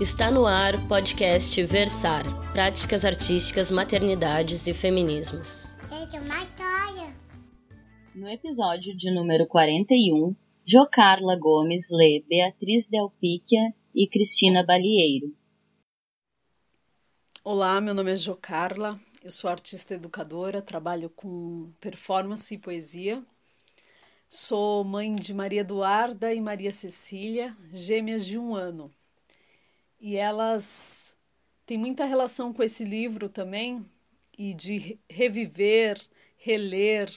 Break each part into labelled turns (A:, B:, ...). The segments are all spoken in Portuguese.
A: Está no ar o podcast Versar Práticas Artísticas, Maternidades e Feminismos. No episódio de número 41, Jocarla Gomes lê Beatriz Delpíquia e Cristina Balieiro.
B: Olá, meu nome é Jocarla, eu sou artista educadora, trabalho com performance e poesia. Sou mãe de Maria Eduarda e Maria Cecília, gêmeas de um ano. E elas têm muita relação com esse livro também, e de reviver, reler,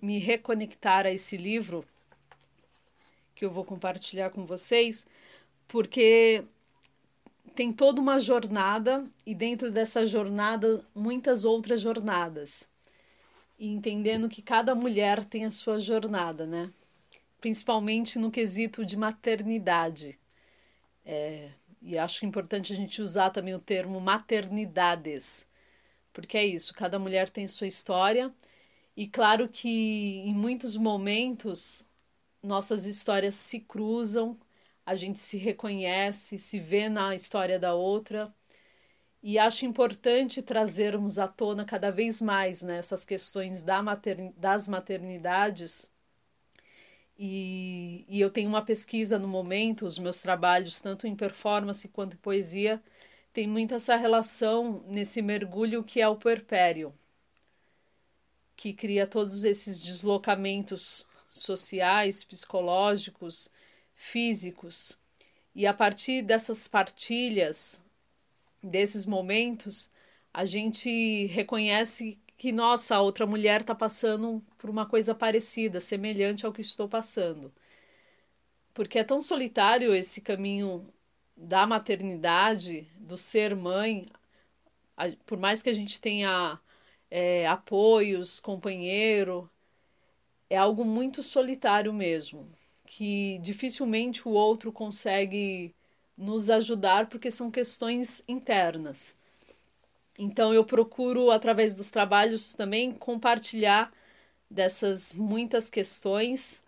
B: me reconectar a esse livro que eu vou compartilhar com vocês, porque tem toda uma jornada e dentro dessa jornada muitas outras jornadas. E entendendo que cada mulher tem a sua jornada, né? Principalmente no quesito de maternidade. É, e acho importante a gente usar também o termo maternidades, porque é isso, cada mulher tem sua história e claro que em muitos momentos nossas histórias se cruzam, a gente se reconhece, se vê na história da outra. E acho importante trazermos à tona cada vez mais né, essas questões da matern das maternidades. E, e eu tenho uma pesquisa no momento, os meus trabalhos, tanto em performance quanto em poesia, tem muito essa relação nesse mergulho que é o puerpério que cria todos esses deslocamentos sociais, psicológicos, físicos. E a partir dessas partilhas, desses momentos, a gente reconhece que, nossa, a outra mulher está passando por uma coisa parecida, semelhante ao que estou passando. Porque é tão solitário esse caminho da maternidade, do ser mãe, por mais que a gente tenha é, apoios, companheiro. É algo muito solitário mesmo, que dificilmente o outro consegue nos ajudar porque são questões internas. Então eu procuro, através dos trabalhos, também compartilhar dessas muitas questões.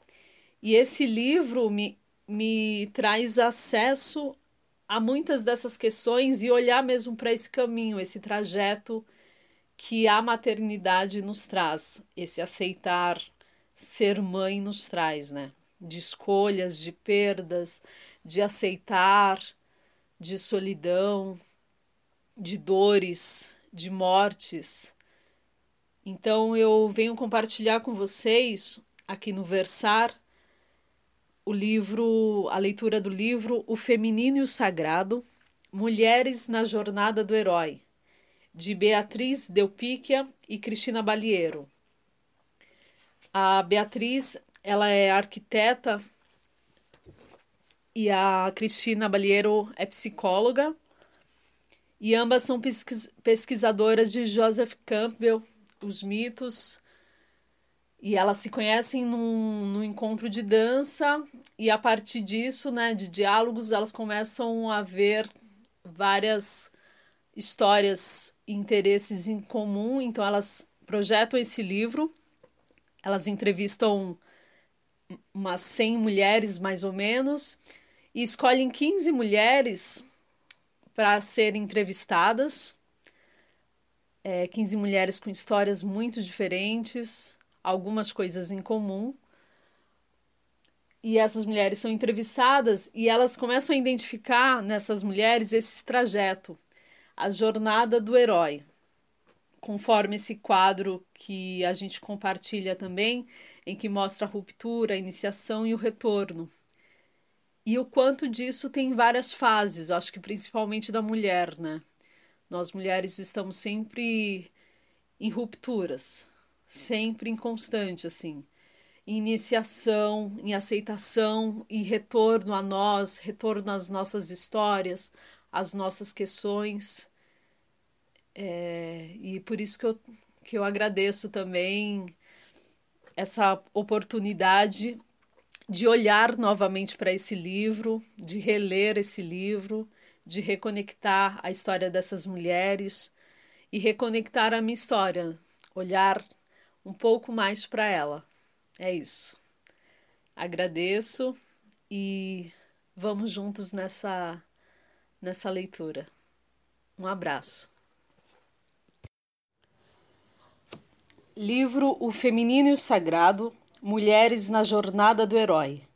B: E esse livro me, me traz acesso a muitas dessas questões e olhar mesmo para esse caminho, esse trajeto que a maternidade nos traz, esse aceitar ser mãe nos traz, né? De escolhas, de perdas, de aceitar, de solidão, de dores, de mortes. Então eu venho compartilhar com vocês aqui no Versar o livro, a leitura do livro O Feminino e o Sagrado, Mulheres na Jornada do Herói, de Beatriz Delpíquia e Cristina Balieiro. A Beatriz, ela é arquiteta e a Cristina Balieiro é psicóloga. E ambas são pesquis pesquisadoras de Joseph Campbell, os mitos. E elas se conhecem num, num encontro de dança, e a partir disso, né, de diálogos, elas começam a ver várias histórias e interesses em comum, então elas projetam esse livro, elas entrevistam umas 100 mulheres mais ou menos. E escolhem 15 mulheres para serem entrevistadas. É, 15 mulheres com histórias muito diferentes, algumas coisas em comum. E essas mulheres são entrevistadas e elas começam a identificar nessas mulheres esse trajeto a jornada do herói, conforme esse quadro que a gente compartilha também, em que mostra a ruptura, a iniciação e o retorno. E o quanto disso tem várias fases, acho que principalmente da mulher, né? Nós mulheres estamos sempre em rupturas, sempre em constante, assim. Em iniciação, em aceitação e retorno a nós, retorno às nossas histórias, às nossas questões. É, e por isso que eu, que eu agradeço também essa oportunidade de olhar novamente para esse livro, de reler esse livro, de reconectar a história dessas mulheres e reconectar a minha história, olhar um pouco mais para ela. É isso. Agradeço e vamos juntos nessa nessa leitura. Um abraço. Livro O Feminino e o Sagrado Mulheres na Jornada do Herói,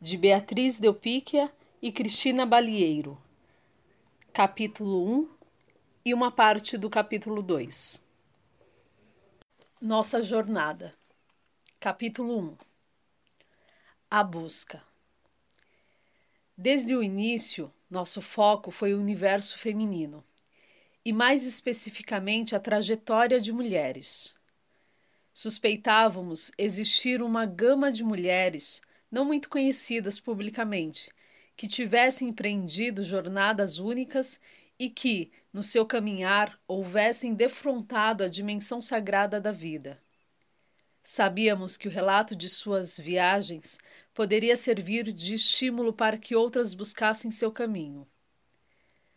B: de Beatriz Delpíquia e Cristina Balieiro. Capítulo 1 e uma parte do capítulo 2. Nossa Jornada. Capítulo 1 A Busca. Desde o início, nosso foco foi o universo feminino, e mais especificamente a trajetória de mulheres. Suspeitávamos existir uma gama de mulheres não muito conhecidas publicamente, que tivessem empreendido jornadas únicas e que, no seu caminhar, houvessem defrontado a dimensão sagrada da vida. Sabíamos que o relato de suas viagens poderia servir de estímulo para que outras buscassem seu caminho.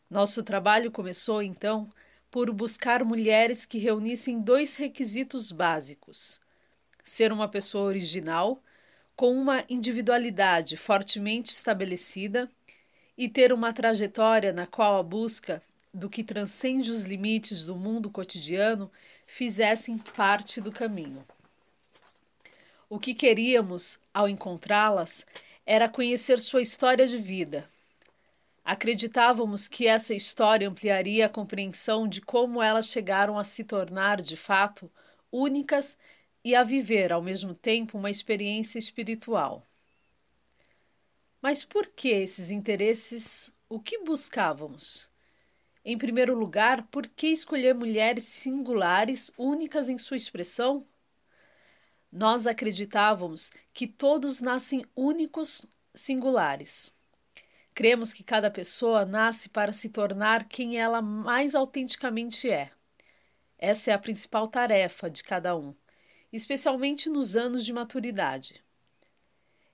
B: Nosso trabalho começou, então, por buscar mulheres que reunissem dois requisitos básicos: ser uma pessoa original, com uma individualidade fortemente estabelecida e ter uma trajetória na qual a busca do que transcende os limites do mundo cotidiano fizessem parte do caminho. O que queríamos ao encontrá-las era conhecer sua história de vida. Acreditávamos que essa história ampliaria a compreensão de como elas chegaram a se tornar, de fato, únicas e a viver, ao mesmo tempo, uma experiência espiritual. Mas por que esses interesses? O que buscávamos? Em primeiro lugar, por que escolher mulheres singulares, únicas em sua expressão? Nós acreditávamos que todos nascem únicos, singulares. Cremos que cada pessoa nasce para se tornar quem ela mais autenticamente é. Essa é a principal tarefa de cada um, especialmente nos anos de maturidade.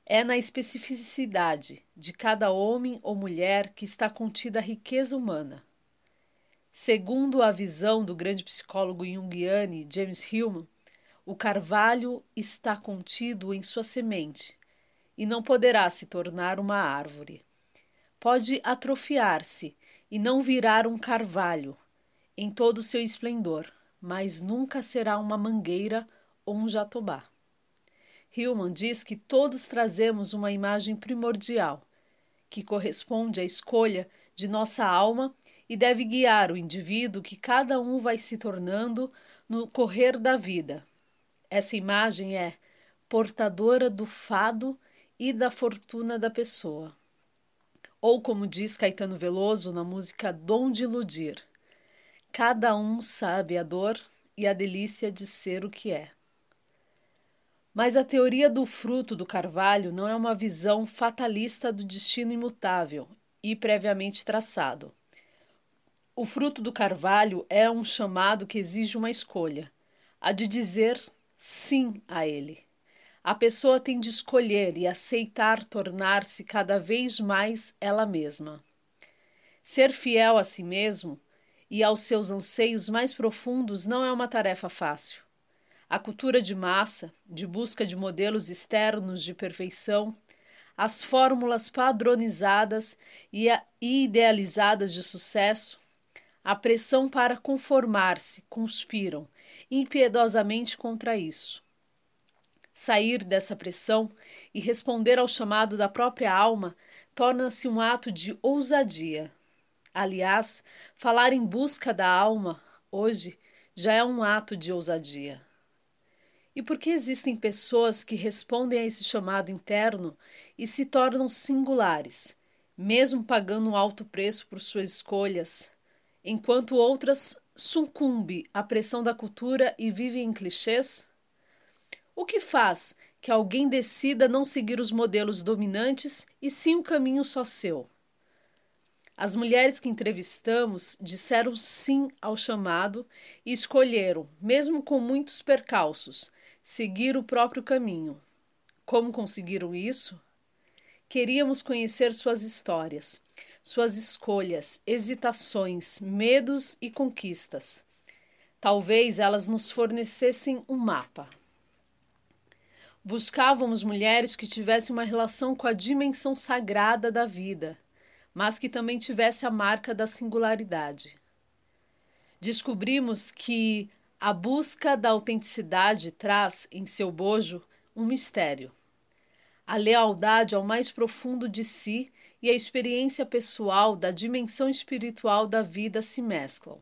B: É na especificidade de cada homem ou mulher que está contida a riqueza humana. Segundo a visão do grande psicólogo junguiane James Hillman, o carvalho está contido em sua semente e não poderá se tornar uma árvore. Pode atrofiar-se e não virar um carvalho em todo o seu esplendor, mas nunca será uma mangueira ou um jatobá. Hillman diz que todos trazemos uma imagem primordial, que corresponde à escolha de nossa alma e deve guiar o indivíduo que cada um vai se tornando no correr da vida. Essa imagem é portadora do fado e da fortuna da pessoa. Ou, como diz Caetano Veloso na música Dom de Iludir, cada um sabe a dor e a delícia de ser o que é. Mas a teoria do fruto do carvalho não é uma visão fatalista do destino imutável e previamente traçado. O fruto do carvalho é um chamado que exige uma escolha, a de dizer sim a ele. A pessoa tem de escolher e aceitar tornar-se cada vez mais ela mesma. Ser fiel a si mesmo e aos seus anseios mais profundos não é uma tarefa fácil. A cultura de massa, de busca de modelos externos de perfeição, as fórmulas padronizadas e idealizadas de sucesso, a pressão para conformar-se conspiram impiedosamente contra isso. Sair dessa pressão e responder ao chamado da própria alma torna-se um ato de ousadia. Aliás, falar em busca da alma, hoje, já é um ato de ousadia. E por que existem pessoas que respondem a esse chamado interno e se tornam singulares, mesmo pagando um alto preço por suas escolhas, enquanto outras sucumbem à pressão da cultura e vivem em clichês? O que faz que alguém decida não seguir os modelos dominantes e sim um caminho só seu? As mulheres que entrevistamos disseram sim ao chamado e escolheram, mesmo com muitos percalços, seguir o próprio caminho. Como conseguiram isso? Queríamos conhecer suas histórias, suas escolhas, hesitações, medos e conquistas. Talvez elas nos fornecessem um mapa. Buscávamos mulheres que tivessem uma relação com a dimensão sagrada da vida, mas que também tivesse a marca da singularidade. Descobrimos que a busca da autenticidade traz em seu bojo um mistério. A lealdade ao mais profundo de si e a experiência pessoal da dimensão espiritual da vida se mesclam.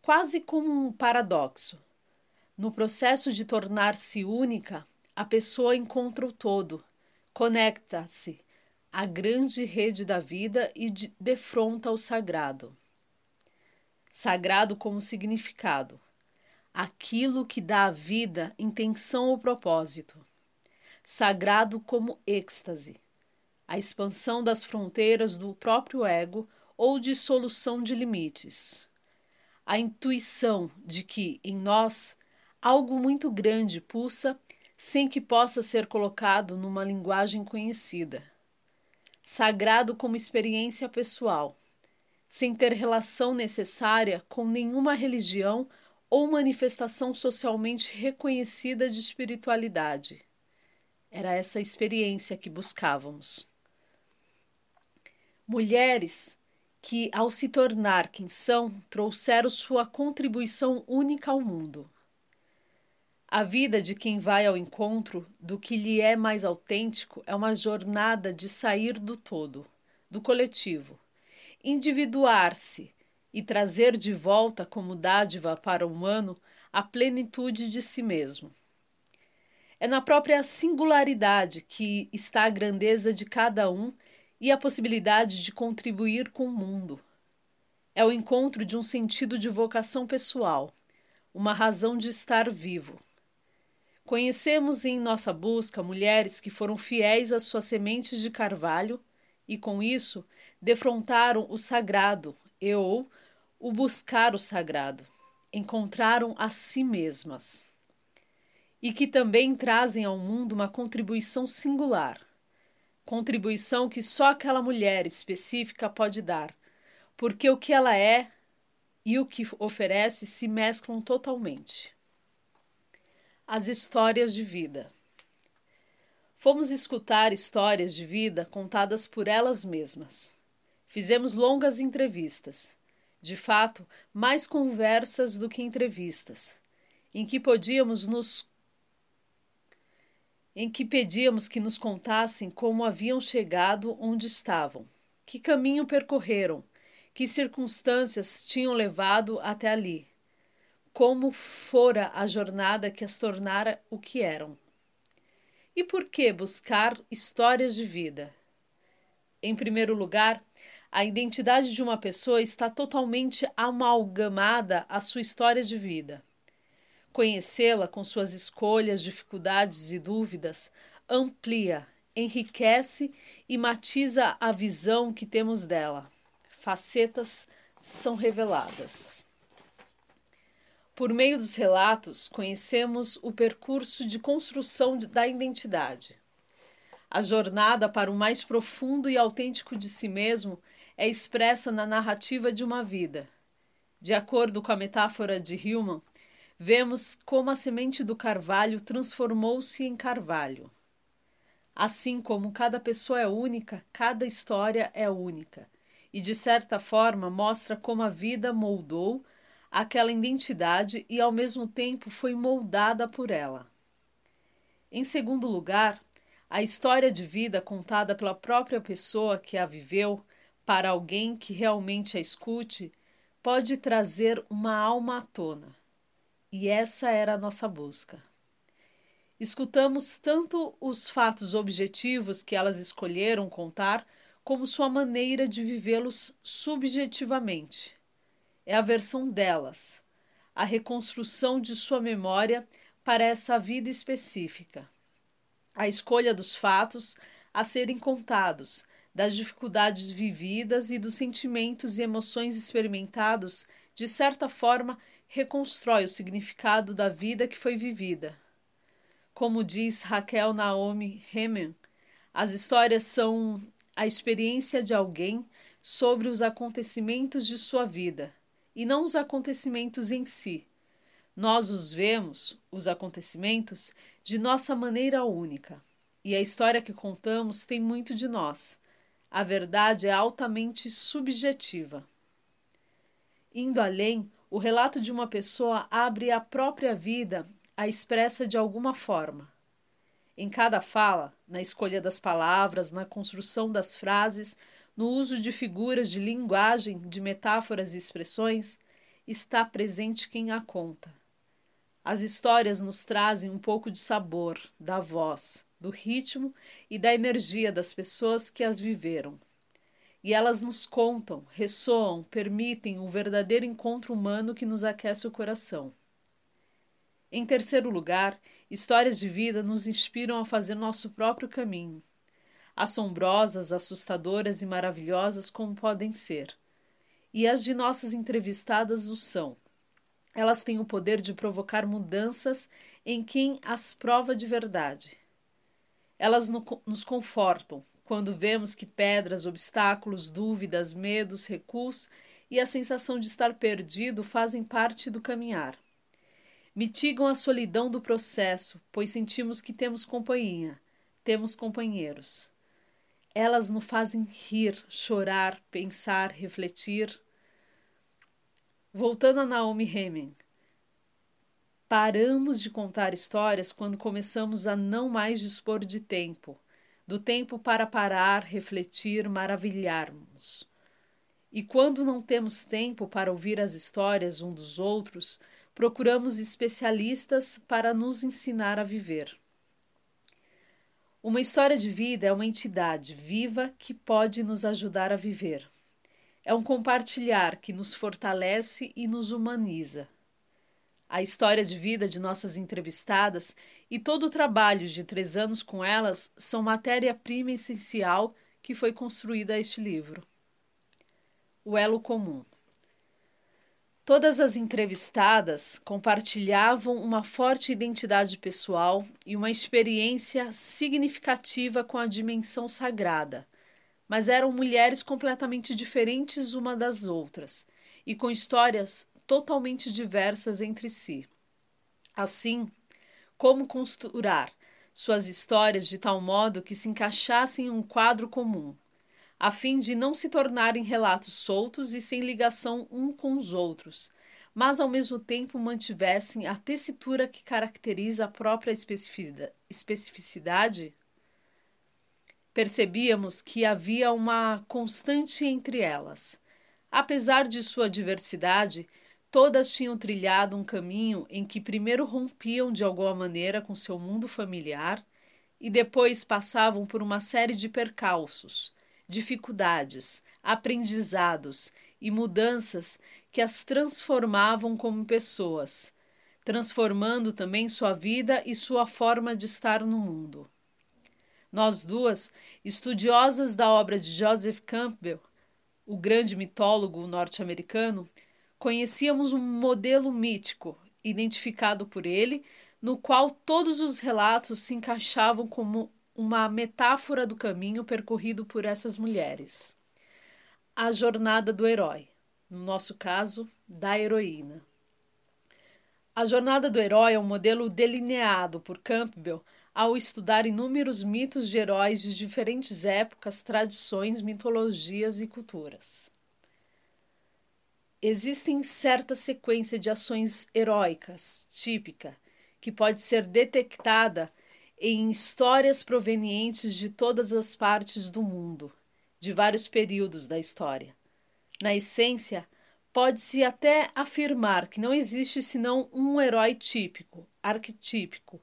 B: Quase como um paradoxo. No processo de tornar-se única, a pessoa encontra o todo, conecta-se à grande rede da vida e de, defronta o sagrado. Sagrado como significado, aquilo que dá à vida intenção ou propósito. Sagrado como êxtase, a expansão das fronteiras do próprio ego ou dissolução de limites. A intuição de que, em nós, algo muito grande pulsa sem que possa ser colocado numa linguagem conhecida. Sagrado como experiência pessoal, sem ter relação necessária com nenhuma religião ou manifestação socialmente reconhecida de espiritualidade. Era essa experiência que buscávamos. Mulheres que, ao se tornar quem são, trouxeram sua contribuição única ao mundo. A vida de quem vai ao encontro do que lhe é mais autêntico é uma jornada de sair do todo, do coletivo, individuar-se e trazer de volta como dádiva para o humano a plenitude de si mesmo. É na própria singularidade que está a grandeza de cada um e a possibilidade de contribuir com o mundo. É o encontro de um sentido de vocação pessoal, uma razão de estar vivo. Conhecemos em nossa busca mulheres que foram fiéis às suas sementes de carvalho e, com isso, defrontaram o sagrado e ou o buscar o sagrado, encontraram a si mesmas. E que também trazem ao mundo uma contribuição singular contribuição que só aquela mulher específica pode dar, porque o que ela é e o que oferece se mesclam totalmente. As histórias de vida. Fomos escutar histórias de vida contadas por elas mesmas. Fizemos longas entrevistas, de fato, mais conversas do que entrevistas, em que podíamos nos em que pedíamos que nos contassem como haviam chegado onde estavam, que caminho percorreram, que circunstâncias tinham levado até ali, como fora a jornada que as tornara o que eram. E por que buscar histórias de vida? Em primeiro lugar, a identidade de uma pessoa está totalmente amalgamada à sua história de vida. Conhecê-la com suas escolhas, dificuldades e dúvidas amplia, enriquece e matiza a visão que temos dela. Facetas são reveladas. Por meio dos relatos, conhecemos o percurso de construção da identidade. A jornada para o mais profundo e autêntico de si mesmo é expressa na narrativa de uma vida. De acordo com a metáfora de Hillman, vemos como a semente do carvalho transformou-se em carvalho. Assim como cada pessoa é única, cada história é única, e de certa forma mostra como a vida moldou aquela identidade e ao mesmo tempo foi moldada por ela. Em segundo lugar, a história de vida contada pela própria pessoa que a viveu para alguém que realmente a escute pode trazer uma alma à tona e essa era a nossa busca. Escutamos tanto os fatos objetivos que elas escolheram contar, como sua maneira de vivê-los subjetivamente. É a versão delas, a reconstrução de sua memória para essa vida específica. A escolha dos fatos a serem contados, das dificuldades vividas e dos sentimentos e emoções experimentados, de certa forma, reconstrói o significado da vida que foi vivida. Como diz Raquel Naomi Hemen, as histórias são a experiência de alguém sobre os acontecimentos de sua vida, e não os acontecimentos em si. Nós os vemos, os acontecimentos, de nossa maneira única, e a história que contamos tem muito de nós. A verdade é altamente subjetiva. Indo além, o relato de uma pessoa abre a própria vida a expressa de alguma forma. Em cada fala, na escolha das palavras, na construção das frases, no uso de figuras de linguagem, de metáforas e expressões, está presente quem a conta. As histórias nos trazem um pouco de sabor, da voz, do ritmo e da energia das pessoas que as viveram. E elas nos contam, ressoam, permitem o verdadeiro encontro humano que nos aquece o coração. Em terceiro lugar, histórias de vida nos inspiram a fazer nosso próprio caminho. Assombrosas, assustadoras e maravilhosas como podem ser. E as de nossas entrevistadas o são. Elas têm o poder de provocar mudanças em quem as prova de verdade. Elas nos confortam quando vemos que pedras, obstáculos, dúvidas, medos, recuos e a sensação de estar perdido fazem parte do caminhar. Mitigam a solidão do processo, pois sentimos que temos companhia, temos companheiros. Elas nos fazem rir, chorar, pensar, refletir. Voltando a Naomi Heming, Paramos de contar histórias quando começamos a não mais dispor de tempo, do tempo para parar, refletir, maravilharmos. E quando não temos tempo para ouvir as histórias um dos outros, procuramos especialistas para nos ensinar a viver. Uma história de vida é uma entidade viva que pode nos ajudar a viver. É um compartilhar que nos fortalece e nos humaniza. A história de vida de nossas entrevistadas e todo o trabalho de três anos com elas são matéria-prima essencial que foi construída a este livro. O elo comum. Todas as entrevistadas compartilhavam uma forte identidade pessoal e uma experiência significativa com a dimensão sagrada, mas eram mulheres completamente diferentes uma das outras e com histórias totalmente diversas entre si. Assim, como costurar suas histórias de tal modo que se encaixassem em um quadro comum, a fim de não se tornarem relatos soltos e sem ligação um com os outros, mas ao mesmo tempo mantivessem a tessitura que caracteriza a própria especificidade? Percebíamos que havia uma constante entre elas. Apesar de sua diversidade, Todas tinham trilhado um caminho em que primeiro rompiam de alguma maneira com seu mundo familiar e depois passavam por uma série de percalços, dificuldades, aprendizados e mudanças que as transformavam como pessoas, transformando também sua vida e sua forma de estar no mundo. Nós duas, estudiosas da obra de Joseph Campbell, o grande mitólogo norte-americano, conhecíamos um modelo mítico, identificado por ele, no qual todos os relatos se encaixavam como uma metáfora do caminho percorrido por essas mulheres. A jornada do herói, no nosso caso, da heroína. A jornada do herói é um modelo delineado por Campbell ao estudar inúmeros mitos de heróis de diferentes épocas, tradições, mitologias e culturas. Existem certa sequência de ações heróicas, típica, que pode ser detectada em histórias provenientes de todas as partes do mundo, de vários períodos da história. Na essência, pode-se até afirmar que não existe senão um herói típico, arquetípico,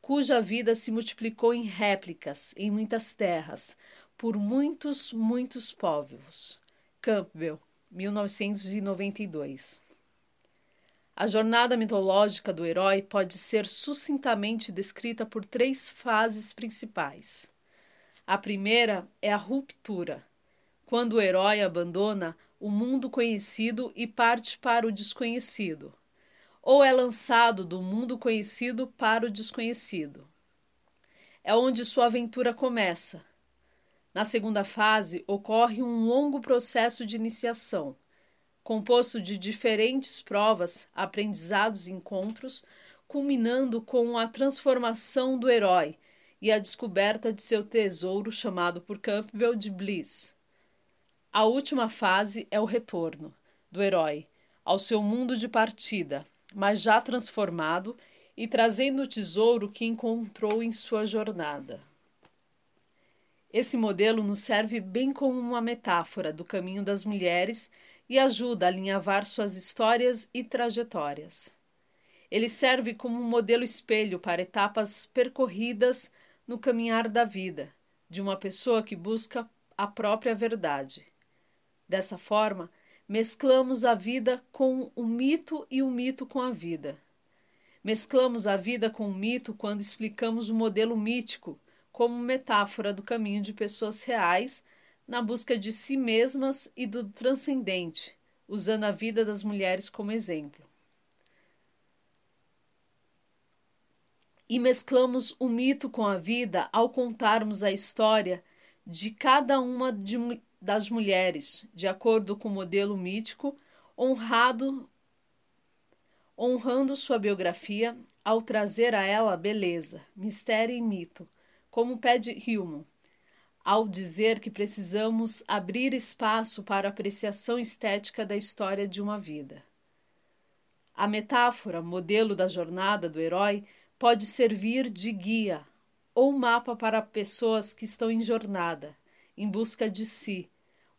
B: cuja vida se multiplicou em réplicas em muitas terras, por muitos, muitos povos. Campbell 1992. A jornada mitológica do herói pode ser sucintamente descrita por três fases principais. A primeira é a ruptura, quando o herói abandona o mundo conhecido e parte para o desconhecido, ou é lançado do mundo conhecido para o desconhecido. É onde sua aventura começa, na segunda fase, ocorre um longo processo de iniciação, composto de diferentes provas, aprendizados e encontros, culminando com a transformação do herói, e a descoberta de seu tesouro chamado por Campbell de Bliss. A última fase é o retorno do herói ao seu mundo de partida, mas já transformado e trazendo o tesouro que encontrou em sua jornada. Esse modelo nos serve bem como uma metáfora do caminho das mulheres e ajuda a alinhavar suas histórias e trajetórias. Ele serve como um modelo espelho para etapas percorridas no caminhar da vida de uma pessoa que busca a própria verdade. Dessa forma, mesclamos a vida com o mito e o mito com a vida. Mesclamos a vida com o mito quando explicamos o modelo mítico como metáfora do caminho de pessoas reais na busca de si mesmas e do transcendente, usando a vida das mulheres como exemplo. e mesclamos o mito com a vida ao contarmos a história de cada uma de, das mulheres, de acordo com o modelo mítico, honrado, honrando sua biografia ao trazer a ela beleza, mistério e mito, como pede Hillman, ao dizer que precisamos abrir espaço para a apreciação estética da história de uma vida. A metáfora, modelo da jornada do herói, pode servir de guia ou mapa para pessoas que estão em jornada, em busca de si,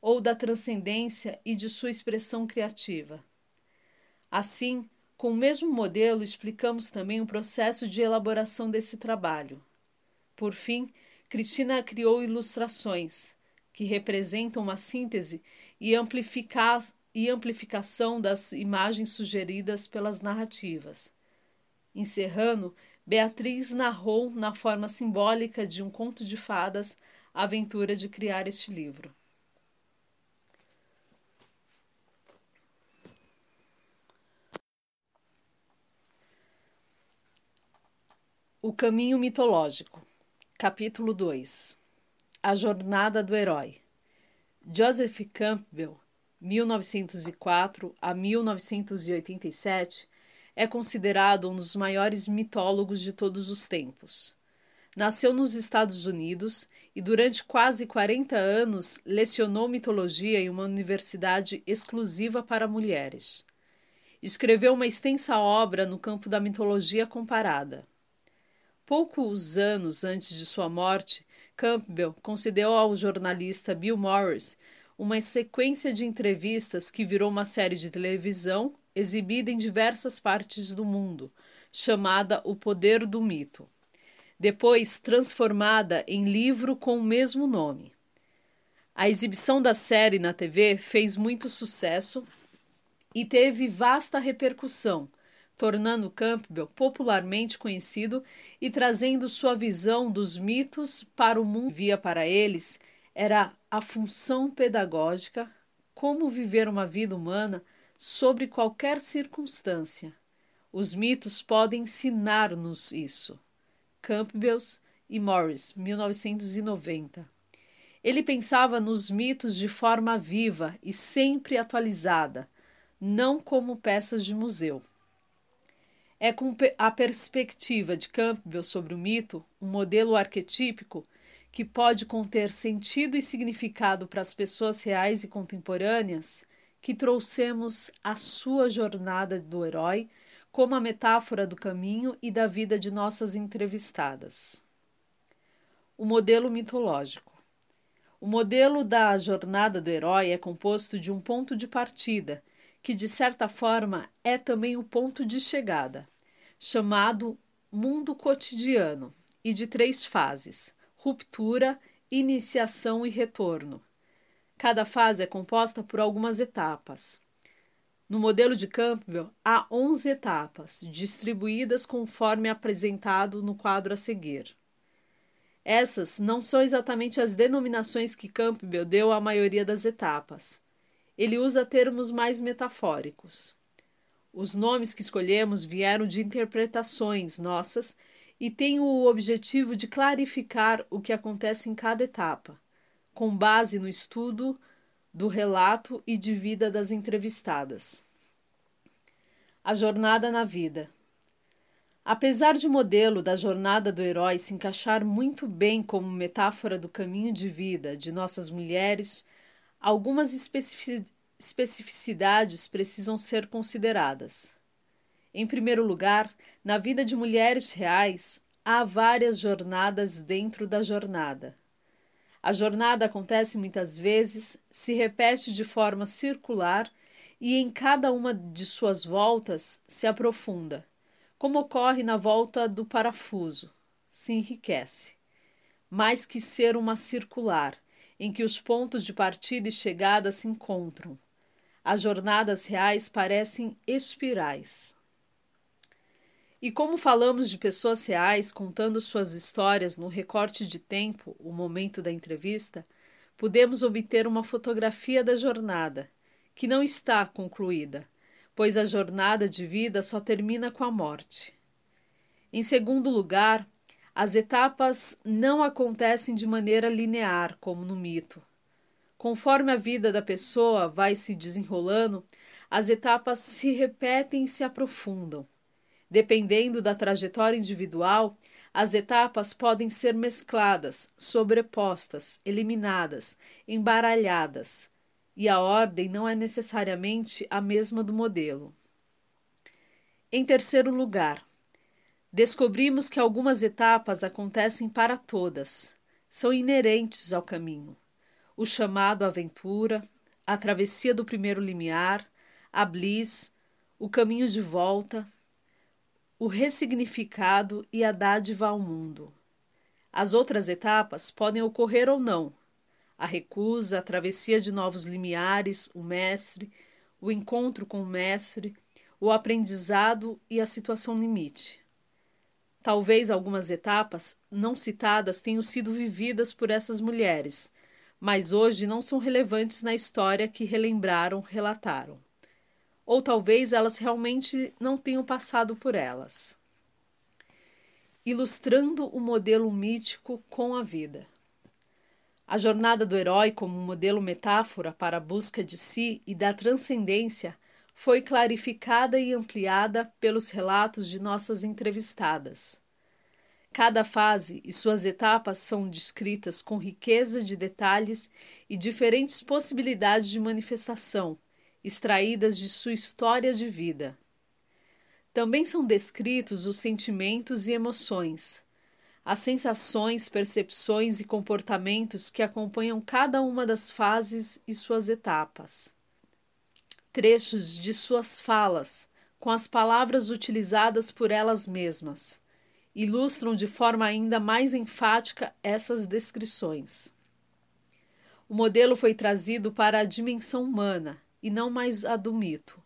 B: ou da transcendência e de sua expressão criativa. Assim, com o mesmo modelo, explicamos também o processo de elaboração desse trabalho. Por fim, Cristina criou ilustrações, que representam uma síntese e, e amplificação das imagens sugeridas pelas narrativas. Encerrando, Beatriz narrou, na forma simbólica de um conto de fadas, a aventura de criar este livro. O Caminho Mitológico, Capítulo 2 A Jornada do Herói. Joseph Campbell, 1904 a 1987, é considerado um dos maiores mitólogos de todos os tempos. Nasceu nos Estados Unidos e, durante quase 40 anos, lecionou mitologia em uma universidade exclusiva para mulheres. Escreveu uma extensa obra no campo da mitologia comparada. Poucos anos antes de sua morte, Campbell concedeu ao jornalista Bill Morris uma sequência de entrevistas que virou uma série de televisão exibida em diversas partes do mundo, chamada O Poder do Mito, depois transformada em livro com o mesmo nome. A exibição da série na TV fez muito sucesso e teve vasta repercussão, tornando Campbell popularmente conhecido e trazendo sua visão dos mitos para o mundo. Via para eles era a função pedagógica, como viver uma vida humana sobre qualquer circunstância. Os mitos podem ensinar-nos isso. Campbell e Morris, 1990. Ele pensava nos mitos de forma viva e sempre atualizada, não como peças de museu. É com a perspectiva de Campbell sobre o mito, um modelo arquetípico que pode conter sentido e significado para as pessoas reais e contemporâneas, que trouxemos a sua jornada do herói como a metáfora do caminho e da vida de nossas entrevistadas. O modelo mitológico. O modelo da jornada do herói é composto de um ponto de partida, que de certa forma é também o ponto de chegada, chamado mundo cotidiano, e de três fases: ruptura, iniciação e retorno. Cada fase é composta por algumas etapas. No modelo de Campbell, há 11 etapas, distribuídas conforme apresentado no quadro a seguir. Essas não são exatamente as denominações que Campbell deu à maioria das etapas. Ele usa termos mais metafóricos. Os nomes que escolhemos vieram de interpretações nossas e têm o objetivo de clarificar o que acontece em cada etapa, com base no estudo do relato e de vida das entrevistadas. A jornada na vida. Apesar de o modelo da jornada do herói se encaixar muito bem como metáfora do caminho de vida de nossas mulheres, algumas especificidades precisam ser consideradas. Em primeiro lugar, na vida de mulheres reais, há várias jornadas dentro da jornada. A jornada acontece muitas vezes, se repete de forma circular e em cada uma de suas voltas se aprofunda como ocorre na volta do parafuso, se enriquece. Mais que ser uma circular, em que os pontos de partida e chegada se encontram. As jornadas reais parecem espirais. E como falamos de pessoas reais contando suas histórias no recorte de tempo, o momento da entrevista, podemos obter uma fotografia da jornada, que não está concluída, pois a jornada de vida só termina com a morte. Em segundo lugar, as etapas não acontecem de maneira linear, como no mito. Conforme a vida da pessoa vai se desenrolando, as etapas se repetem e se aprofundam. Dependendo da trajetória individual, as etapas podem ser mescladas, sobrepostas, eliminadas, embaralhadas, e a ordem não é necessariamente a mesma do modelo. Em terceiro lugar, descobrimos que algumas etapas acontecem para todas, são inerentes ao caminho. O chamado aventura, a travessia do primeiro limiar, a bliss, o caminho de volta, o ressignificado e a dádiva ao mundo. As outras etapas podem ocorrer ou não, a recusa, a travessia de novos limiares, o mestre, o encontro com o mestre, o aprendizado e a situação limite. Talvez algumas etapas não citadas tenham sido vividas por essas mulheres, mas hoje não são relevantes na história que relembraram, relataram. Ou talvez elas realmente não tenham passado por elas. Ilustrando o modelo mítico com a vida. A jornada do herói, como modelo metáfora para a busca de si e da transcendência, foi clarificada e ampliada pelos relatos de nossas entrevistadas. Cada fase e suas etapas são descritas com riqueza de detalhes e diferentes possibilidades de manifestação, extraídas de sua história de vida. Também são descritos os sentimentos e emoções, as sensações, percepções e comportamentos que acompanham cada uma das fases e suas etapas. Trechos de suas falas, com as palavras utilizadas por elas mesmas, ilustram de forma ainda mais enfática essas descrições. O modelo foi trazido para a dimensão humana e não mais a do mito.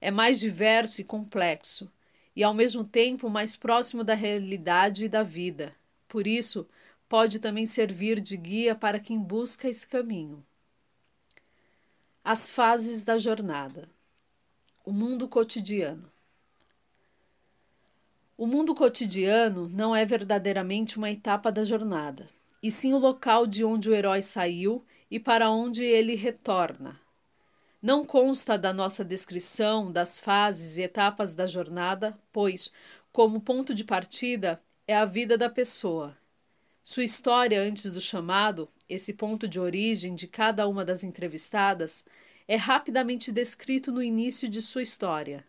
B: É mais diverso e complexo e ao mesmo tempo mais próximo da realidade e da vida. Por isso, pode também servir de guia para quem busca esse caminho. As fases da jornada. O mundo cotidiano. O mundo cotidiano não é verdadeiramente uma etapa da jornada, e sim o local de onde o herói saiu e para onde ele retorna, não consta da nossa descrição das fases e etapas da jornada, pois, como ponto de partida, é a vida da pessoa. Sua história antes do chamado, esse ponto de origem de cada uma das entrevistadas, é rapidamente descrito no início de sua história.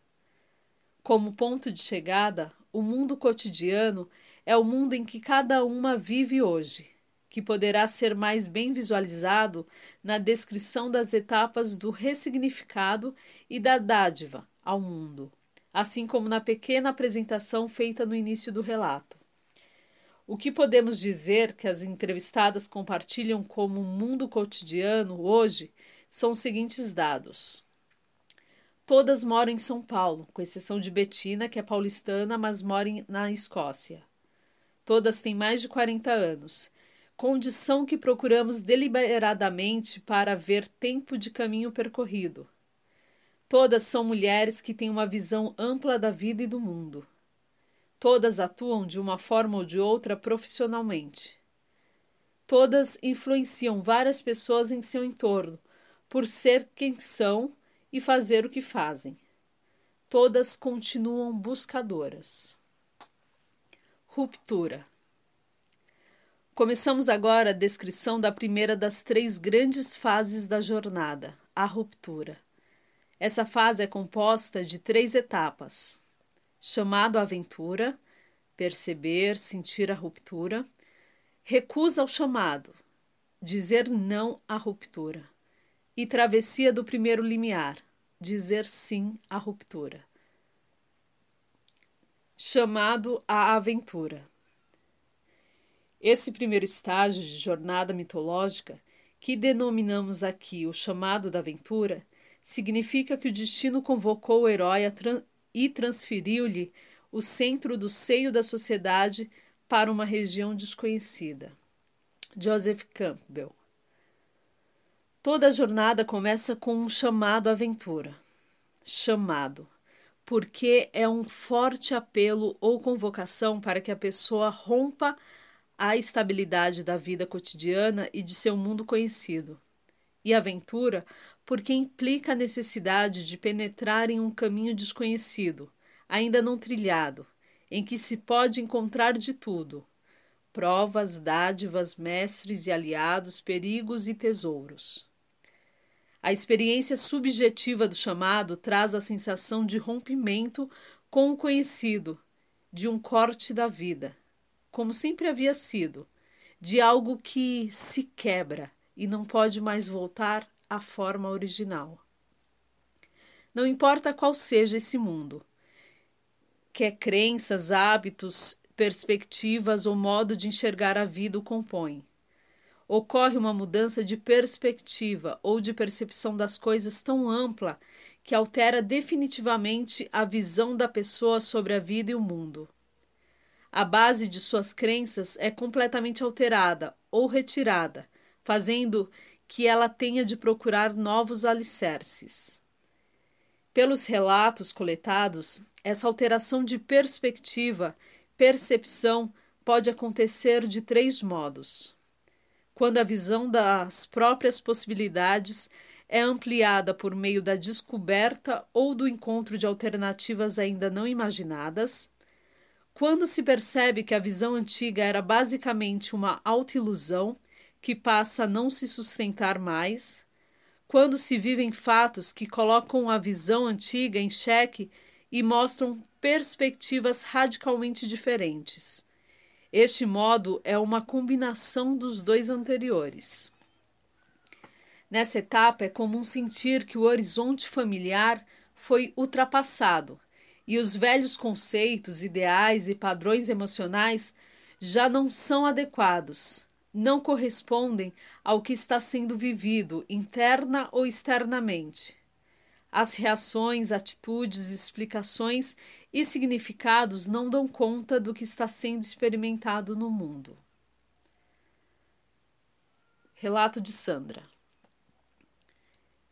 B: Como ponto de chegada, o mundo cotidiano é o mundo em que cada uma vive hoje que poderá ser mais bem visualizado na descrição das etapas do ressignificado e da dádiva ao mundo, assim como na pequena apresentação feita no início do relato. O que podemos dizer que as entrevistadas compartilham como mundo cotidiano hoje são os seguintes dados. Todas moram em São Paulo, com exceção de Betina, que é paulistana, mas mora na Escócia. Todas têm mais de 40 anos condição que procuramos deliberadamente para ver tempo de caminho percorrido. Todas são mulheres que têm uma visão ampla da vida e do mundo. Todas atuam de uma forma ou de outra profissionalmente. Todas influenciam várias pessoas em seu entorno, por ser quem são e fazer o que fazem. Todas continuam buscadoras. Ruptura. Começamos agora a descrição da primeira das três grandes fases da jornada, a ruptura. Essa fase é composta de três etapas: chamado aventura, perceber, sentir a ruptura, recusa ao chamado, dizer não à ruptura, e travessia do primeiro limiar, dizer sim à ruptura chamado a aventura. Esse primeiro estágio de jornada mitológica, que denominamos aqui o chamado da aventura, significa que o destino convocou o herói e transferiu-lhe o centro do seio da sociedade para uma região desconhecida. Joseph Campbell. Toda jornada começa com um chamado à aventura. Chamado porque é um forte apelo ou convocação para que a pessoa rompa a estabilidade da vida cotidiana e de seu mundo conhecido. E aventura, porque implica a necessidade de penetrar em um caminho desconhecido, ainda não trilhado, em que se pode encontrar de tudo: provas, dádivas, mestres e aliados, perigos e tesouros. A experiência subjetiva do chamado traz a sensação de rompimento com o conhecido, de um corte da vida, como sempre havia sido, de algo que se quebra e não pode mais voltar à forma original. Não importa qual seja esse mundo, que é crenças, hábitos, perspectivas ou modo de enxergar a vida o compõem ocorre uma mudança de perspectiva ou de percepção das coisas tão ampla que altera definitivamente a visão da pessoa sobre a vida e o mundo. A base de suas crenças é completamente alterada ou retirada, fazendo que ela tenha de procurar novos alicerces. Pelos relatos coletados, essa alteração de perspectiva, percepção, pode acontecer de três modos quando a visão das próprias possibilidades é ampliada por meio da descoberta ou do encontro de alternativas ainda não imaginadas, quando se percebe que a visão antiga era basicamente uma autoilusão que passa a não se sustentar mais, quando se vivem fatos que colocam a visão antiga em xeque e mostram perspectivas radicalmente diferentes. Este modo é uma combinação dos dois anteriores. Nessa etapa, é comum sentir que o horizonte familiar foi ultrapassado e os velhos conceitos, ideais e padrões emocionais já não são adequados, não correspondem ao que está sendo vivido interna ou externamente. As reações, atitudes, explicações e significados não dão conta do que está sendo experimentado no mundo. Relato de Sandra.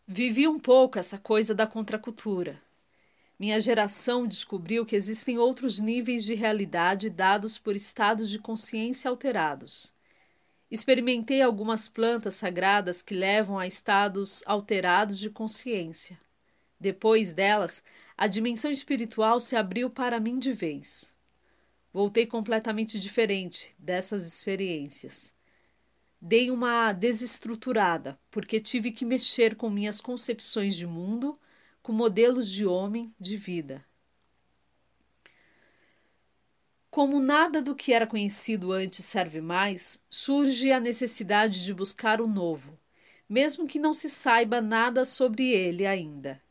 B: Vivi um pouco essa coisa da contracultura. Minha geração descobriu que existem outros níveis de realidade dados por estados de consciência alterados. Experimentei algumas plantas sagradas que levam a estados alterados de consciência. Depois delas, a dimensão espiritual se abriu para mim de vez. Voltei completamente diferente dessas experiências. Dei uma desestruturada, porque tive que mexer com minhas concepções de mundo, com modelos de homem, de vida. Como nada do que era conhecido antes serve mais, surge a necessidade de buscar o novo, mesmo que não se saiba nada sobre ele ainda.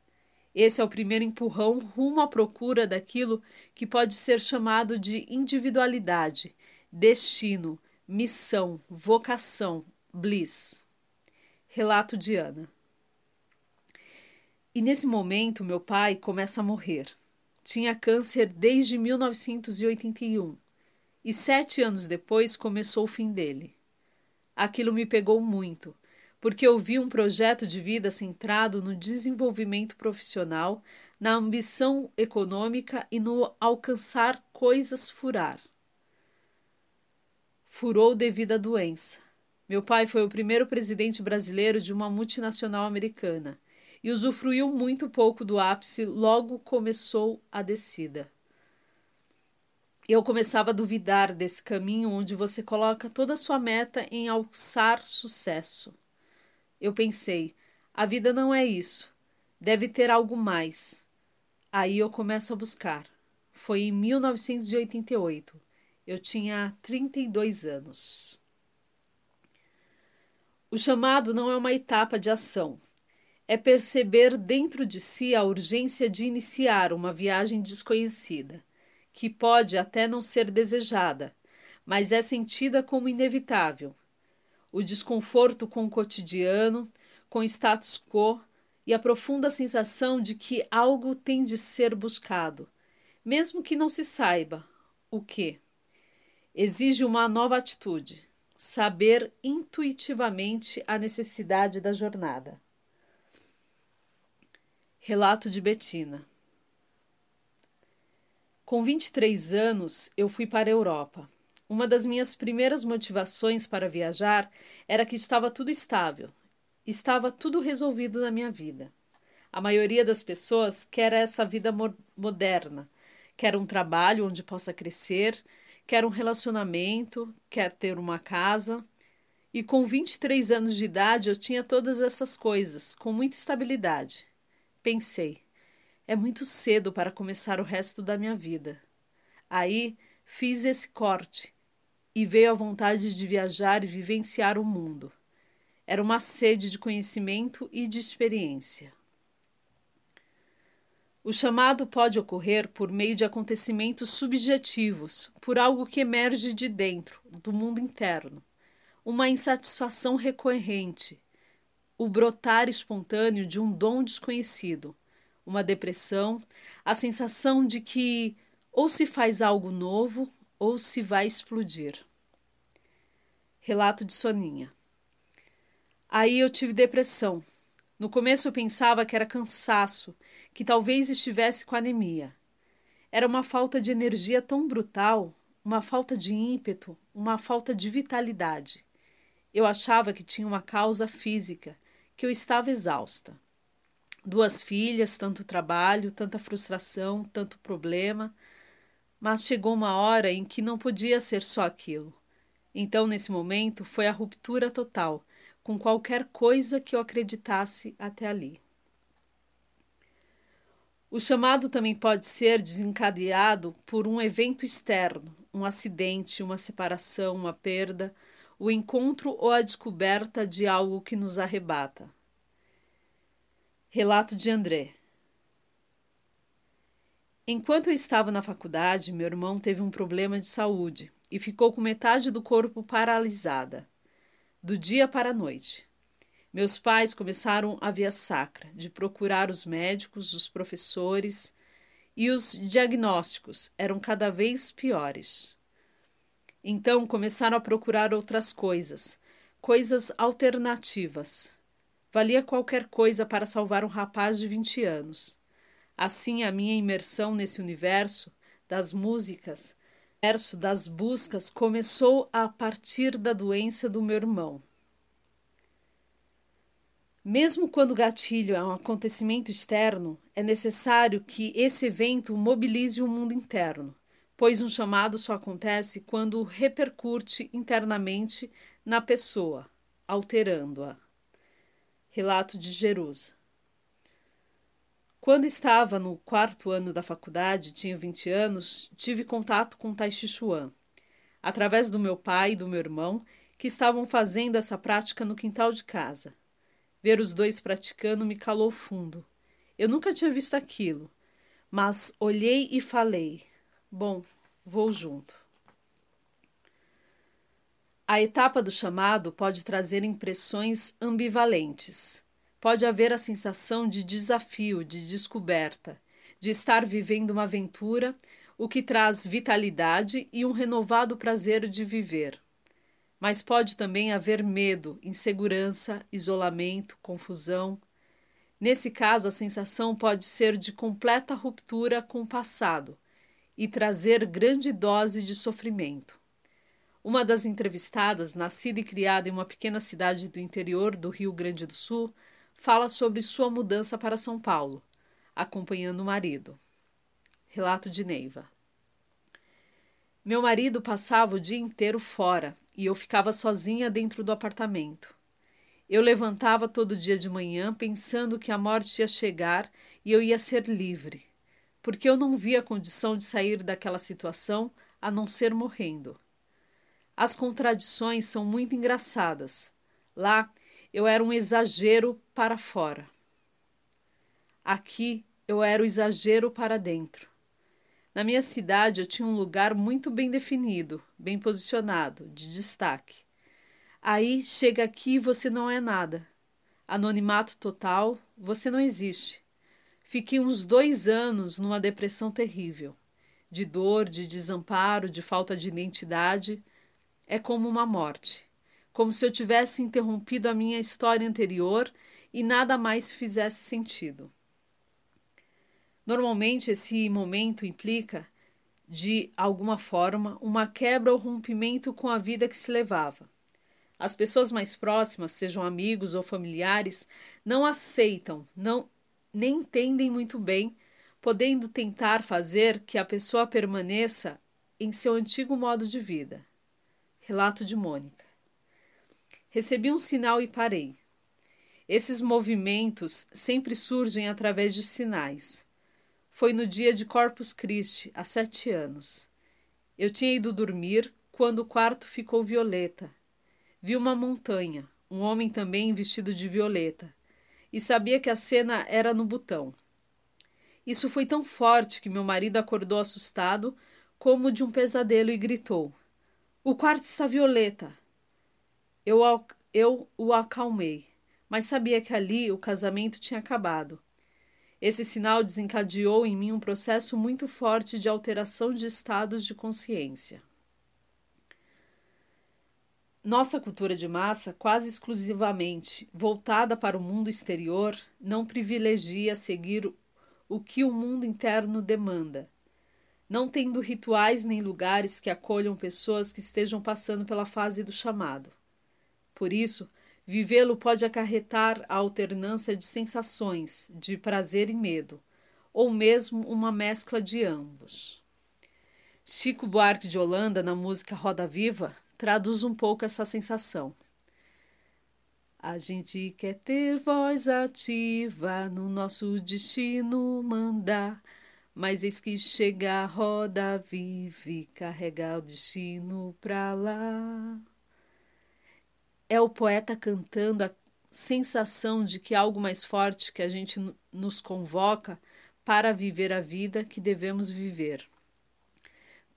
B: Esse é o primeiro empurrão rumo à procura daquilo que pode ser chamado de individualidade, destino, missão, vocação, bliss. Relato de Ana. E nesse momento, meu pai começa a morrer. Tinha câncer desde 1981 e sete anos depois começou o fim dele. Aquilo me pegou muito porque eu vi um projeto de vida centrado no desenvolvimento profissional, na ambição econômica e no alcançar coisas furar. Furou devido à doença. Meu pai foi o primeiro presidente brasileiro de uma multinacional americana e usufruiu muito pouco do ápice logo começou a descida. eu começava a duvidar desse caminho onde você coloca toda a sua meta em alçar sucesso. Eu pensei, a vida não é isso, deve ter algo mais. Aí eu começo a buscar. Foi em 1988. Eu tinha 32 anos. O chamado não é uma etapa de ação. É perceber dentro de si a urgência de iniciar uma viagem desconhecida que pode até não ser desejada, mas é sentida como inevitável. O desconforto com o cotidiano, com status quo e a profunda sensação de que algo tem de ser buscado, mesmo que não se saiba o que. Exige uma nova atitude, saber intuitivamente a necessidade da jornada. Relato de Betina com 23 anos, eu fui para a Europa. Uma das minhas primeiras motivações para viajar era que estava tudo estável, estava tudo resolvido na minha vida. A maioria das pessoas quer essa vida moderna, quer um trabalho onde possa crescer, quer um relacionamento, quer ter uma casa. E com 23 anos de idade eu tinha todas essas coisas, com muita estabilidade. Pensei, é muito cedo para começar o resto da minha vida. Aí fiz esse corte e veio a vontade de viajar e vivenciar o mundo. Era uma sede de conhecimento e de experiência. O chamado pode ocorrer por meio de acontecimentos subjetivos, por algo que emerge de dentro, do mundo interno, uma insatisfação recorrente, o brotar espontâneo de um dom desconhecido, uma depressão, a sensação de que ou se faz algo novo ou se vai explodir. Relato de Soninha. Aí eu tive depressão. No começo eu pensava que era cansaço, que talvez estivesse com anemia. Era uma falta de energia tão brutal, uma falta de ímpeto, uma falta de vitalidade. Eu achava que tinha uma causa física, que eu estava exausta. Duas filhas, tanto trabalho, tanta frustração, tanto problema. Mas chegou uma hora em que não podia ser só aquilo. Então, nesse momento, foi a ruptura total com qualquer coisa que eu acreditasse até ali. O chamado também pode ser desencadeado por um evento externo, um acidente, uma separação, uma perda, o encontro ou a descoberta de algo que nos arrebata. Relato de André. Enquanto eu estava na faculdade, meu irmão teve um problema de saúde e ficou com metade do corpo paralisada, do dia para a noite. Meus pais começaram a via sacra, de procurar os médicos, os professores, e os diagnósticos eram cada vez piores. Então começaram a procurar outras coisas, coisas alternativas Valia qualquer coisa para salvar um rapaz de vinte anos. Assim, a minha imersão nesse universo das músicas, verso das buscas, começou a partir da doença do meu irmão. Mesmo quando o gatilho é um acontecimento externo, é necessário que esse evento mobilize o mundo interno, pois um chamado só acontece quando repercute internamente na pessoa, alterando-a. Relato de Jerusa. Quando estava no quarto ano da faculdade, tinha 20 anos, tive contato com Tai Chi Chuan, através do meu pai e do meu irmão, que estavam fazendo essa prática no quintal de casa. Ver os dois praticando me calou fundo. Eu nunca tinha visto aquilo, mas olhei e falei: Bom, vou junto. A etapa do chamado pode trazer impressões ambivalentes. Pode haver a sensação de desafio, de descoberta, de estar vivendo uma aventura, o que traz vitalidade e um renovado prazer de viver. Mas pode também haver medo, insegurança, isolamento, confusão. Nesse caso, a sensação pode ser de completa ruptura com o passado e trazer grande dose de sofrimento. Uma das entrevistadas, nascida e criada em uma pequena cidade do interior do Rio Grande do Sul, fala sobre sua mudança para São Paulo, acompanhando o marido. Relato de Neiva. Meu marido passava o dia inteiro fora e eu ficava sozinha dentro do apartamento. Eu levantava todo dia de manhã pensando que a morte ia chegar e eu ia ser livre, porque eu não via condição de sair daquela situação a não ser morrendo. As contradições são muito engraçadas. Lá eu era um exagero para fora. Aqui eu era o exagero para dentro. Na minha cidade eu tinha um lugar muito bem definido, bem posicionado, de destaque. Aí chega aqui e você não é nada. Anonimato total, você não existe. Fiquei uns dois anos numa depressão terrível. De dor, de desamparo, de falta de identidade. É como uma morte. Como se eu tivesse interrompido a minha história anterior e nada mais fizesse sentido. Normalmente, esse momento implica, de alguma forma, uma quebra ou rompimento com a vida que se levava. As pessoas mais próximas, sejam amigos ou familiares, não aceitam, não nem entendem muito bem, podendo tentar fazer que a pessoa permaneça em seu antigo modo de vida. Relato de Mônica. Recebi um sinal e parei. Esses movimentos sempre surgem através de sinais. Foi no dia de Corpus Christi, há sete anos. Eu tinha ido dormir quando o quarto ficou violeta. Vi uma montanha, um homem também vestido de violeta, e sabia que a cena era no botão. Isso foi tão forte que meu marido acordou assustado, como de um pesadelo, e gritou: O quarto está violeta. Eu, eu o acalmei, mas sabia que ali o casamento tinha acabado. Esse sinal desencadeou em mim um processo muito forte de alteração de estados de consciência. Nossa cultura de massa, quase exclusivamente voltada para o mundo exterior, não privilegia seguir o que o mundo interno demanda, não tendo rituais nem lugares que acolham pessoas que estejam passando pela fase do chamado. Por isso, Vivê-lo pode acarretar a alternância de sensações, de prazer e medo, ou mesmo uma mescla de ambos. Chico Buarque de Holanda, na música Roda Viva, traduz um pouco essa sensação. A gente quer ter voz ativa no nosso destino mandar, mas eis que chega a roda viva e carrega o destino pra lá é o poeta cantando a sensação de que algo mais forte que a gente nos convoca para viver a vida que devemos viver.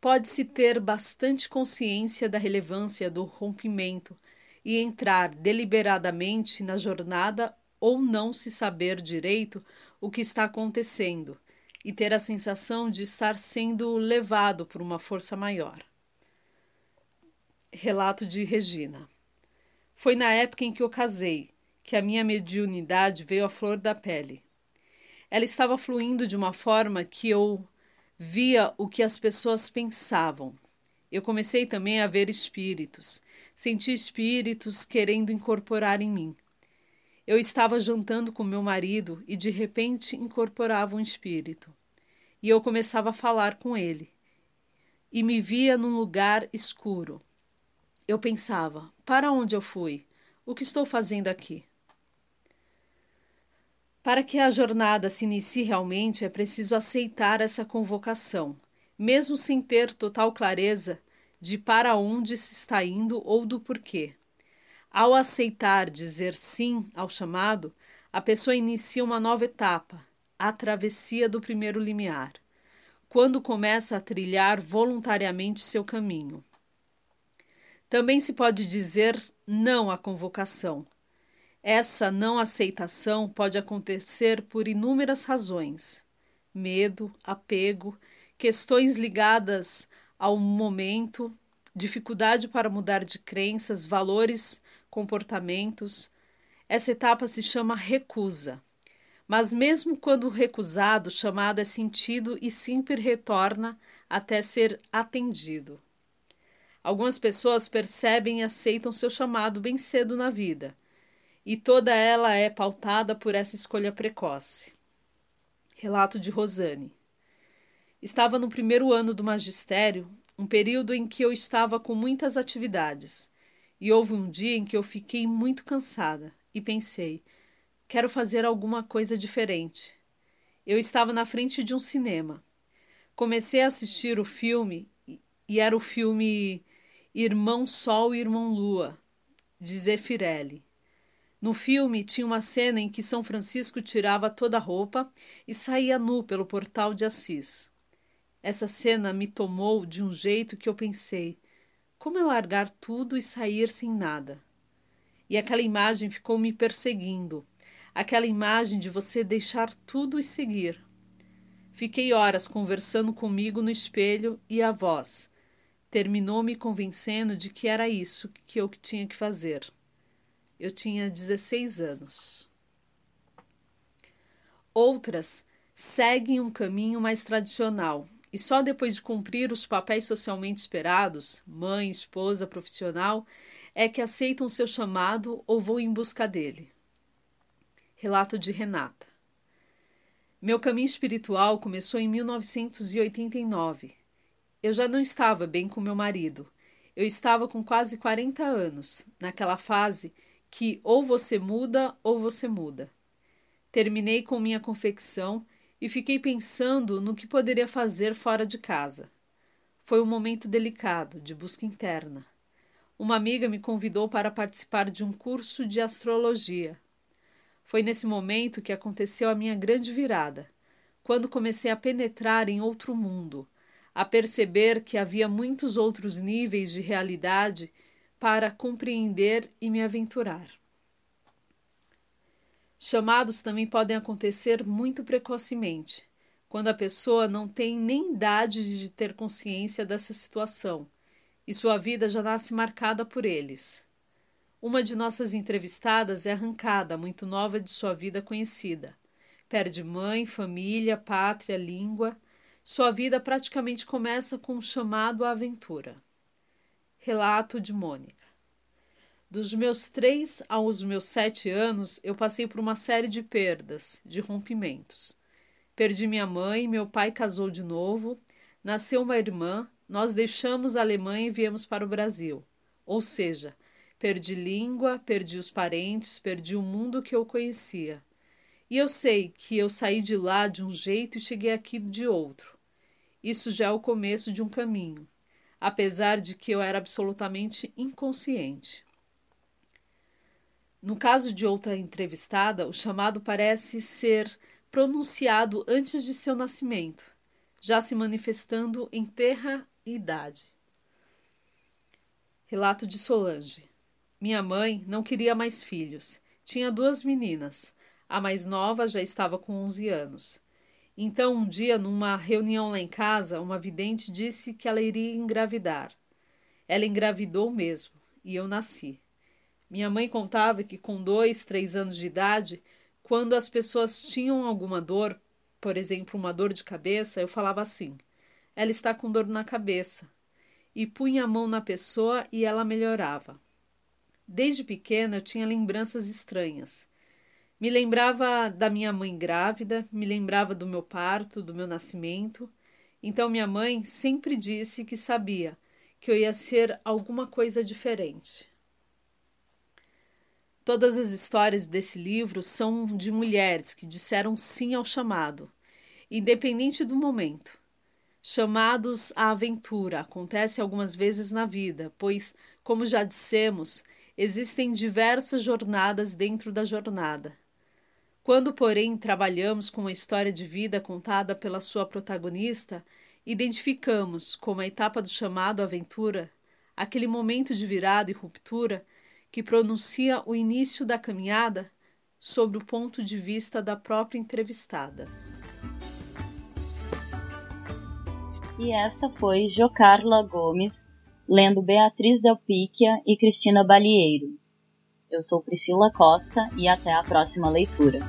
B: Pode-se ter bastante consciência da relevância do rompimento e entrar deliberadamente na jornada ou não se saber direito o que está acontecendo e ter a sensação de estar sendo levado por uma força maior. Relato de Regina. Foi na época em que eu casei que a minha mediunidade veio à flor da pele. Ela estava fluindo de uma forma que eu via o que as pessoas pensavam. Eu comecei também a ver espíritos, senti espíritos querendo incorporar em mim. Eu estava jantando com meu marido e de repente incorporava um espírito. E eu começava a falar com ele. E me via num lugar escuro. Eu pensava: para onde eu fui? O que estou fazendo aqui? Para que a jornada se inicie realmente, é preciso aceitar essa convocação, mesmo sem ter total clareza de para onde se está indo ou do porquê. Ao aceitar dizer sim ao chamado, a pessoa inicia uma nova etapa, a travessia do primeiro limiar, quando começa a trilhar voluntariamente seu caminho. Também se pode dizer não à convocação. Essa não aceitação pode acontecer por inúmeras razões: medo, apego, questões ligadas ao momento, dificuldade para mudar de crenças, valores, comportamentos. Essa etapa se chama recusa. Mas, mesmo quando recusado, chamado é sentido e sempre retorna até ser atendido. Algumas pessoas percebem e aceitam seu chamado bem cedo na vida, e toda ela é pautada por essa escolha precoce. Relato de Rosane. Estava no primeiro ano do magistério um período em que eu estava com muitas atividades. E houve um dia em que eu fiquei muito cansada e pensei: quero fazer alguma coisa diferente. Eu estava na frente de um cinema. Comecei a assistir o filme e era o filme Irmão Sol e Irmão Lua, de Zeffirelli. No filme tinha uma cena em que São Francisco tirava toda a roupa e saía nu pelo portal de Assis. Essa cena me tomou de um jeito que eu pensei: como é largar tudo e sair sem nada? E aquela imagem ficou me perseguindo aquela imagem de você deixar tudo e seguir. Fiquei horas conversando comigo no espelho e a voz terminou me convencendo de que era isso que eu tinha que fazer. Eu tinha 16 anos. Outras seguem um caminho mais tradicional e só depois de cumprir os papéis socialmente esperados mãe, esposa, profissional é que aceitam seu chamado ou vão em busca dele. Relato de Renata. Meu caminho espiritual começou em 1989. Eu já não estava bem com meu marido. Eu estava com quase 40 anos, naquela fase que ou você muda ou você muda. Terminei com minha confecção e fiquei pensando no que poderia fazer fora de casa. Foi um momento delicado, de busca interna. Uma amiga me convidou para participar de um curso de astrologia. Foi nesse momento que aconteceu a minha grande virada, quando comecei a penetrar em outro mundo, a perceber que havia muitos outros níveis de realidade para compreender e me aventurar. Chamados também podem acontecer muito precocemente, quando a pessoa não tem nem idade de ter consciência dessa situação e sua vida já nasce marcada por eles. Uma de nossas entrevistadas é arrancada, muito nova de sua vida conhecida. Perde mãe, família, pátria, língua. Sua vida praticamente começa com um chamado à aventura. Relato de Mônica. Dos meus três aos meus sete anos, eu passei por uma série de perdas, de rompimentos. Perdi minha mãe, meu pai casou de novo, nasceu uma irmã, nós deixamos a Alemanha e viemos para o Brasil. Ou seja, perdi língua, perdi os parentes, perdi o mundo que eu conhecia. E eu sei que eu saí de lá de um jeito e cheguei aqui de outro. Isso já é o começo de um caminho, apesar de que eu era absolutamente inconsciente. No caso de outra entrevistada, o chamado parece ser pronunciado antes de seu nascimento, já se manifestando em terra e idade. Relato de Solange. Minha mãe não queria mais filhos. Tinha duas meninas. A mais nova já estava com 11 anos. Então, um dia, numa reunião lá em casa, uma vidente disse que ela iria engravidar. Ela engravidou mesmo, e eu nasci. Minha mãe contava que com dois, três anos de idade, quando as pessoas tinham alguma dor, por exemplo, uma dor de cabeça, eu falava assim: ela está com dor na cabeça. E punha a mão na pessoa e ela melhorava. Desde pequena eu tinha lembranças estranhas. Me lembrava da minha mãe grávida, me lembrava do meu parto, do meu nascimento. Então minha mãe sempre disse que sabia que eu ia ser alguma coisa diferente. Todas as histórias desse livro são de mulheres que disseram sim ao chamado, independente do momento. Chamados à aventura acontece algumas vezes na vida, pois, como já dissemos, existem diversas jornadas dentro da jornada. Quando, porém, trabalhamos com a história de vida contada pela sua protagonista, identificamos como a etapa do chamado aventura aquele momento de virada e ruptura que pronuncia o início da caminhada sob o ponto de vista da própria entrevistada.
A: E esta foi Jocarla Gomes, lendo Beatriz Delpíquia e Cristina Balieiro. Eu sou Priscila Costa e até a próxima leitura.